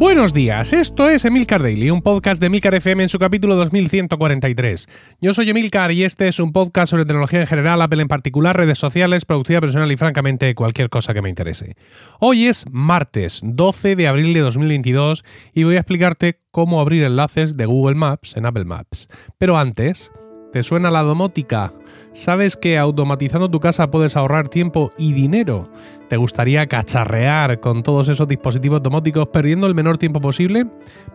Buenos días, esto es Emilcar Daily, un podcast de Emilcar FM en su capítulo 2143. Yo soy Emilcar y este es un podcast sobre tecnología en general, Apple en particular, redes sociales, productividad personal y francamente cualquier cosa que me interese. Hoy es martes 12 de abril de 2022 y voy a explicarte cómo abrir enlaces de Google Maps en Apple Maps. Pero antes, ¿te suena la domótica? ¿Sabes que automatizando tu casa puedes ahorrar tiempo y dinero? ¿Te gustaría cacharrear con todos esos dispositivos domóticos perdiendo el menor tiempo posible?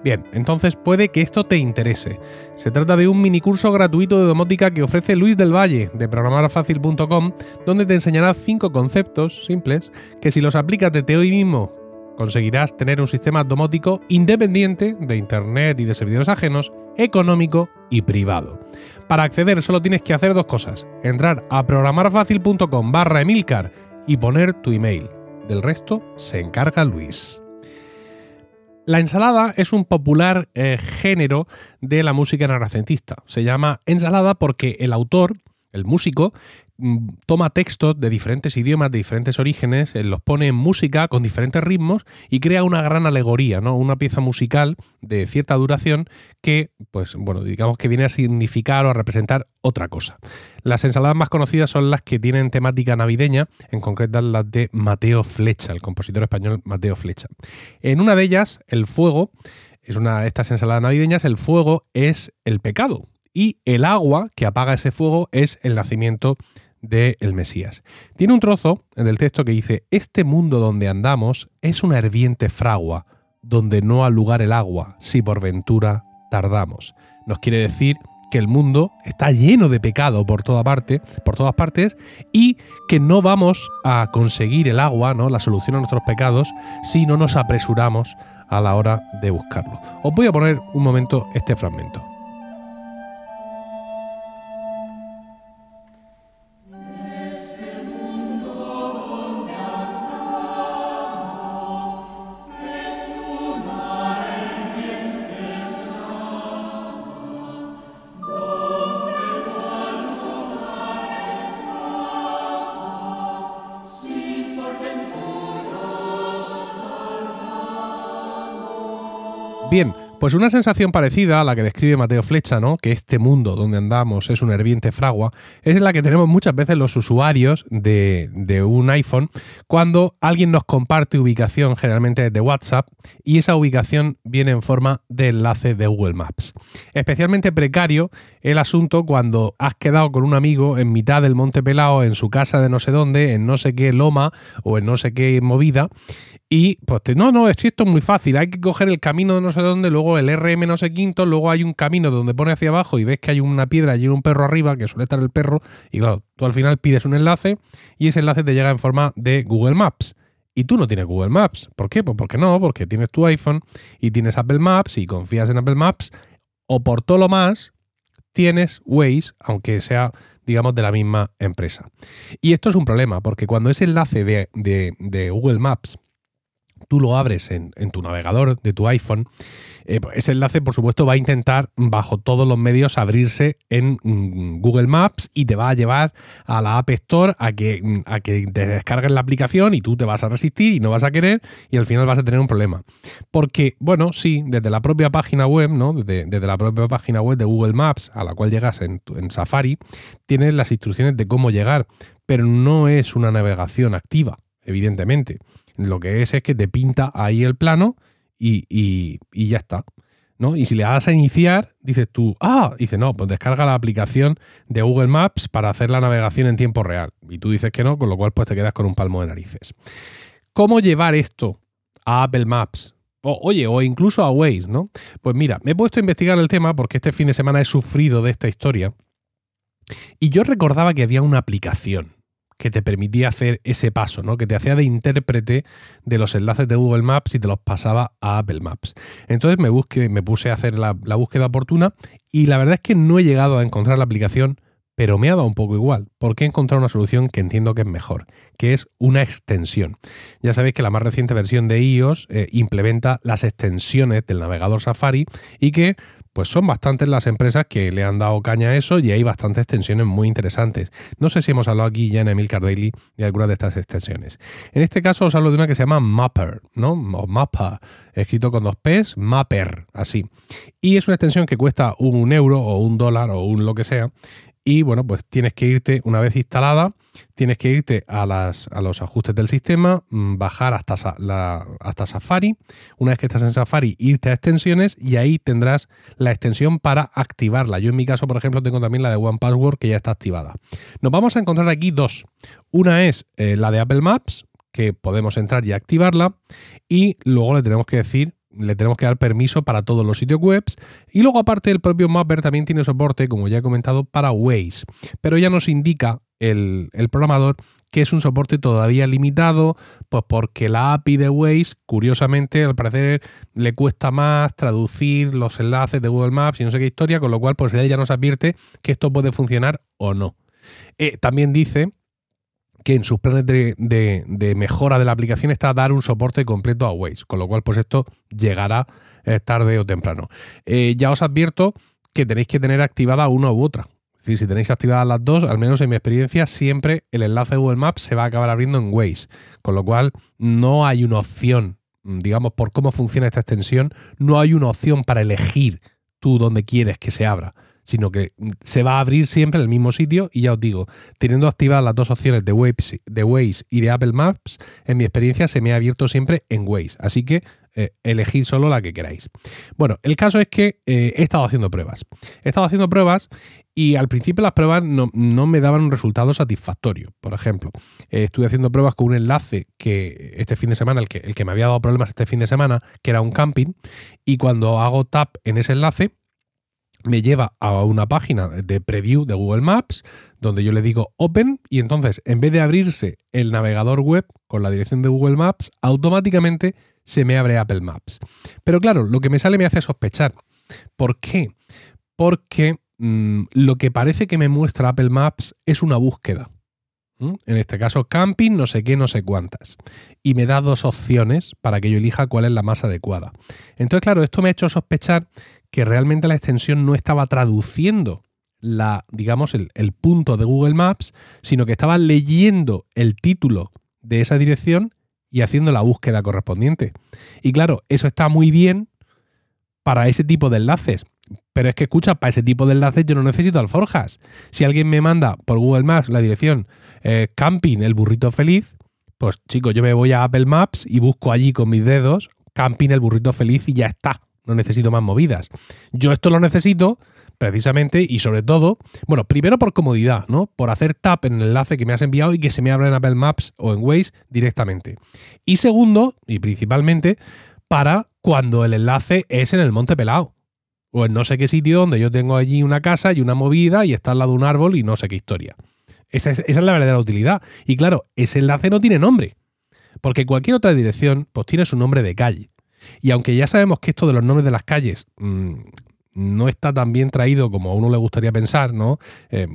Bien, entonces puede que esto te interese. Se trata de un mini curso gratuito de domótica que ofrece Luis del Valle de programarfacil.com, donde te enseñará cinco conceptos simples que si los aplicas desde hoy mismo conseguirás tener un sistema domótico independiente de Internet y de servidores ajenos, económico y privado. Para acceder solo tienes que hacer dos cosas, entrar a programarfacil.com barra Emilcar y poner tu email. Del resto se encarga Luis. La ensalada es un popular eh, género de la música renacentista. Se llama ensalada porque el autor, el músico, toma textos de diferentes idiomas, de diferentes orígenes, eh, los pone en música con diferentes ritmos y crea una gran alegoría, ¿no? Una pieza musical de cierta duración que, pues, bueno, digamos que viene a significar o a representar otra cosa. Las ensaladas más conocidas son las que tienen temática navideña, en concreto las de Mateo Flecha, el compositor español Mateo Flecha. En una de ellas, el fuego, es una de estas ensaladas navideñas, el fuego es el pecado. Y el agua que apaga ese fuego es el nacimiento de el Mesías. Tiene un trozo en el texto que dice, este mundo donde andamos es una herviente fragua, donde no ha lugar el agua, si por ventura tardamos. Nos quiere decir que el mundo está lleno de pecado por toda parte, por todas partes, y que no vamos a conseguir el agua, ¿no? la solución a nuestros pecados, si no nos apresuramos a la hora de buscarlo. Os voy a poner un momento este fragmento. Bien, pues una sensación parecida a la que describe Mateo Flecha, ¿no? Que este mundo donde andamos es una herviente fragua, es la que tenemos muchas veces los usuarios de, un iPhone cuando alguien nos comparte ubicación, generalmente de WhatsApp, y esa ubicación viene en forma de enlace de Google Maps. Especialmente precario el asunto cuando has quedado con un amigo en mitad del Monte Pelao, en su casa de no sé dónde, en no sé qué loma o en no sé qué movida, y pues no, no, esto es muy fácil, hay que coger el camino de no sé dónde, luego el RM no sé quinto, luego hay un camino donde pone hacia abajo y ves que hay una piedra y un perro arriba, que suele estar el perro, y claro, tú al final pides un enlace y ese enlace te llega en forma de Google Maps. Y tú no tienes Google Maps. ¿Por qué? Pues porque no, porque tienes tu iPhone y tienes Apple Maps y confías en Apple Maps, o por todo lo más, tienes Waze, aunque sea digamos, de la misma empresa. Y esto es un problema, porque cuando ese enlace de, de, de Google Maps tú lo abres en, tu navegador de tu iPhone, eh, pues ese enlace, por supuesto, va a intentar bajo todos los medios abrirse en mm, Google Maps y te va a llevar a la App Store a que, mm, a que te descargues la aplicación y tú te vas a resistir y no vas a querer y al final vas a tener un problema. Porque, bueno, sí, desde la propia página web, ¿no? Desde, la propia página web de Google Maps a la cual llegas en, en Safari, tienes las instrucciones de cómo llegar, pero no es una navegación activa, evidentemente. Lo que es es que te pinta ahí el plano y, ya está. ¿no? Y si le das a iniciar, dices tú, ah, dice no, pues descarga la aplicación de Google Maps para hacer la navegación en tiempo real. Y tú dices que no, con lo cual pues te quedas con un palmo de narices. ¿Cómo llevar esto a Apple Maps? O, oye, o incluso a Waze, ¿no? Pues mira, me he puesto a investigar el tema porque este fin de semana he sufrido de esta historia. Y yo recordaba que había una aplicación que te permitía hacer ese paso, ¿no? Que te hacía de intérprete de los enlaces de Google Maps y te los pasaba a Apple Maps. Entonces me, busqué, me puse a hacer la, búsqueda oportuna y la verdad es que no he llegado a encontrar la aplicación, pero me ha dado un poco igual, porque he encontrado una solución que entiendo que es mejor, que es una extensión. Ya sabéis que la más reciente versión de iOS eh, implementa las extensiones del navegador Safari y que pues son bastantes las empresas que le han dado caña a eso y hay bastantes extensiones muy interesantes. No sé si hemos hablado aquí ya en Emilcar Daily de algunas de estas extensiones. En este caso os hablo de una que se llama Mapper, ¿no? O Mappa, escrito con dos P's, Mapper, así. Y es una extensión que cuesta un euro o un dólar o un lo que sea y bueno, pues tienes que irte, una vez instalada, tienes que irte a, las, a los ajustes del sistema, mm, bajar hasta, hasta Safari. Una vez que estás en Safari, irte a extensiones y ahí tendrás la extensión para activarla. Yo en mi caso, por ejemplo, tengo también la de One Password que ya está activada. Nos vamos a encontrar aquí dos. Una es eh, la de Apple Maps, que podemos entrar y activarla. Y luego le tenemos que decir le tenemos que dar permiso para todos los sitios web. Y luego, aparte, el propio Mapper también tiene soporte, como ya he comentado, para Waze. Pero ya nos indica el, programador que es un soporte todavía limitado, pues porque la API de Waze, curiosamente, al parecer le cuesta más traducir los enlaces de Google Maps y no sé qué historia, con lo cual, pues él ya nos advierte que esto puede funcionar o no. Eh, también dice que en sus planes de, mejora de la aplicación está dar un soporte completo a Waze, con lo cual pues esto llegará eh, tarde o temprano. Eh, ya os advierto que tenéis que tener activada una u otra. Es decir, si tenéis activadas las dos, al menos en mi experiencia, siempre el enlace de Google Maps se va a acabar abriendo en Waze, con lo cual no hay una opción, digamos, por cómo funciona esta extensión, no hay una opción para elegir tú dónde quieres que se abra sino que se va a abrir siempre en el mismo sitio y ya os digo, teniendo activadas las dos opciones de Waze, de Waze y de Apple Maps, en mi experiencia se me ha abierto siempre en Waze, así que eh, elegid solo la que queráis. Bueno, el caso es que eh, he estado haciendo pruebas. He estado haciendo pruebas y al principio las pruebas no, me daban un resultado satisfactorio. Por ejemplo, eh, estuve haciendo pruebas con un enlace que este fin de semana, el que, el que me había dado problemas este fin de semana, que era un camping, y cuando hago tap en ese enlace, me lleva a una página de preview de Google Maps donde yo le digo open y entonces en vez de abrirse el navegador web con la dirección de Google Maps, automáticamente se me abre Apple Maps. Pero claro, lo que me sale me hace sospechar. ¿Por qué? Porque mm, lo que parece que me muestra Apple Maps es una búsqueda. En este caso, camping, no sé qué, no sé cuántas. Y me da dos opciones para que yo elija cuál es la más adecuada. Entonces, claro, esto me ha hecho sospechar que realmente la extensión no estaba traduciendo la, digamos, el, punto de Google Maps, sino que estaba leyendo el título de esa dirección y haciendo la búsqueda correspondiente. Y claro, eso está muy bien para ese tipo de enlaces. Pero es que escucha, para ese tipo de enlaces yo no necesito alforjas. Si alguien me manda por Google Maps la dirección eh, camping el burrito feliz, pues chicos, yo me voy a Apple Maps y busco allí con mis dedos camping el burrito feliz y ya está no necesito más movidas. Yo esto lo necesito precisamente y sobre todo, bueno, primero por comodidad, ¿no? Por hacer tap en el enlace que me has enviado y que se me abra en Apple Maps o en Waze directamente. Y segundo, y principalmente, para cuando el enlace es en el Monte Pelado. O en no sé qué sitio donde yo tengo allí una casa y una movida y está al lado de un árbol y no sé qué historia. Esa es, esa es la verdadera utilidad. Y claro, ese enlace no tiene nombre. Porque cualquier otra dirección, pues tiene su nombre de calle. Y aunque ya sabemos que esto de los nombres de las calles mm, no está tan bien traído como a uno le gustaría pensar, ¿no? Eh,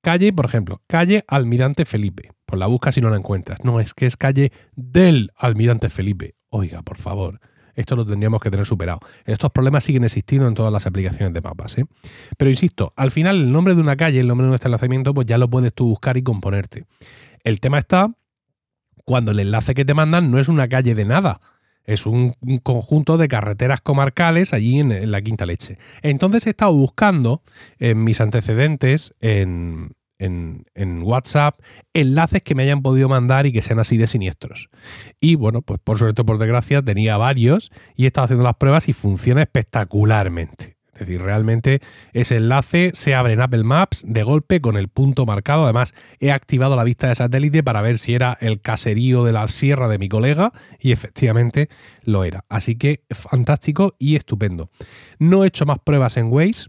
calle, por ejemplo, calle Almirante Felipe. Pues la buscas y no la encuentras. No, es que es calle del Almirante Felipe. Oiga, por favor. Esto lo tendríamos que tener superado. Estos problemas siguen existiendo en todas las aplicaciones de mapas. ¿eh? Pero insisto, al final el nombre de una calle, el nombre de un establecimiento, pues ya lo puedes tú buscar y componerte. El tema está cuando el enlace que te mandan no es una calle de nada, es un, conjunto de carreteras comarcales allí en, la Quinta Leche. Entonces he estado buscando en mis antecedentes, en, WhatsApp, enlaces que me hayan podido mandar y que sean así de siniestros. Y bueno, pues por suerte, por desgracia, tenía varios y he estado haciendo las pruebas y funciona espectacularmente. Es decir, realmente ese enlace se abre en Apple Maps de golpe con el punto marcado. Además, he activado la vista de satélite para ver si era el caserío de la sierra de mi colega y efectivamente lo era. Así que fantástico y estupendo. No he hecho más pruebas en Waze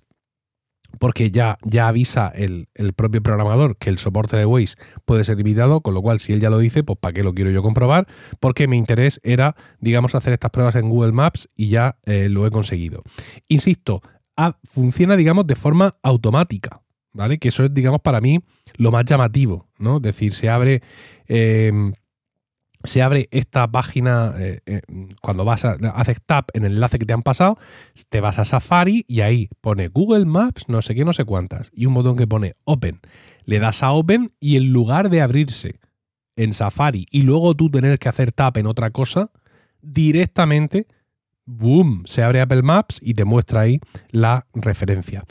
porque ya, ya avisa el, el, propio programador que el soporte de Waze puede ser limitado, con lo cual si él ya lo dice, pues ¿para qué lo quiero yo comprobar? Porque mi interés era, digamos, hacer estas pruebas en Google Maps y ya eh, lo he conseguido. Insisto, funciona, digamos, de forma automática, ¿vale? Que eso es, digamos, para mí lo más llamativo, ¿no? Es decir, se abre, em, se abre esta página, eh, eh, cuando vas a hacer tap en el enlace que te han pasado, te vas a Safari y ahí pone Google Maps, no sé qué, no sé cuántas, y un botón que pone Open. Le das a Open y en lugar de abrirse en Safari y luego tú tener que hacer tap en otra cosa, directamente, boom, se abre Apple Maps y te muestra ahí la referencia.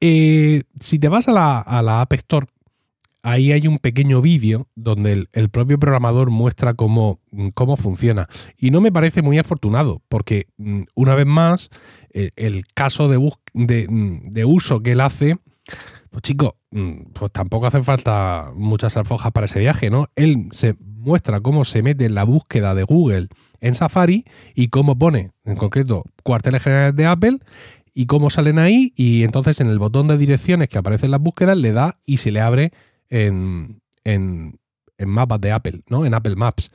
Eh, si te vas a la, a la App Store ahí hay un pequeño vídeo donde el, propio programador muestra cómo, cómo, funciona. Y no me parece muy afortunado, porque mm, una vez más, eh, el, caso de, mm, de, uso que él hace, pues chico, mm, pues tampoco hacen falta muchas alfojas para ese viaje, ¿no? Él se muestra cómo se mete en la búsqueda de Google en Safari y cómo pone, en concreto, cuarteles generales de Apple y cómo salen ahí y entonces en el botón de direcciones que aparece en las búsquedas le da y se le abre en, en, mapas de Apple, ¿no? En Apple Maps.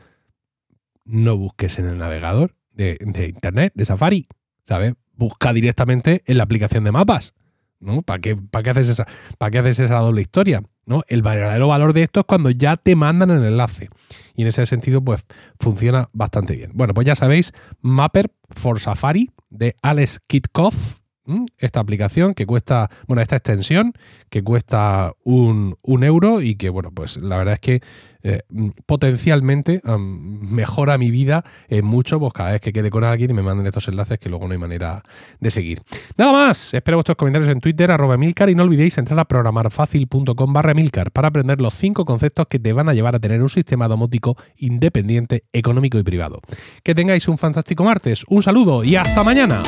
No busques en el navegador de, Internet, de Safari, ¿sabes? Busca directamente en la aplicación de mapas, ¿no? ¿Para qué, para qué, haces, esa, ¿para qué haces esa doble historia? ¿No? El verdadero valor de esto es cuando ya te mandan el enlace. Y en ese sentido, pues funciona bastante bien. Bueno, pues ya sabéis, Mapper for Safari de Alex Kitkoff, esta aplicación que cuesta, bueno, esta extensión que cuesta un, euro y que, bueno, pues la verdad es que eh, potencialmente mejora mi vida en mucho, pues cada vez que quede con alguien y me manden estos enlaces que luego no hay manera de seguir. Nada más, espero vuestros comentarios en Twitter, arroba Milcar y no olvidéis entrar a programarfacil.com barra Milcar para aprender los cinco conceptos que te van a llevar a tener un sistema domótico independiente, económico y privado. Que tengáis un fantástico martes, un saludo y hasta mañana.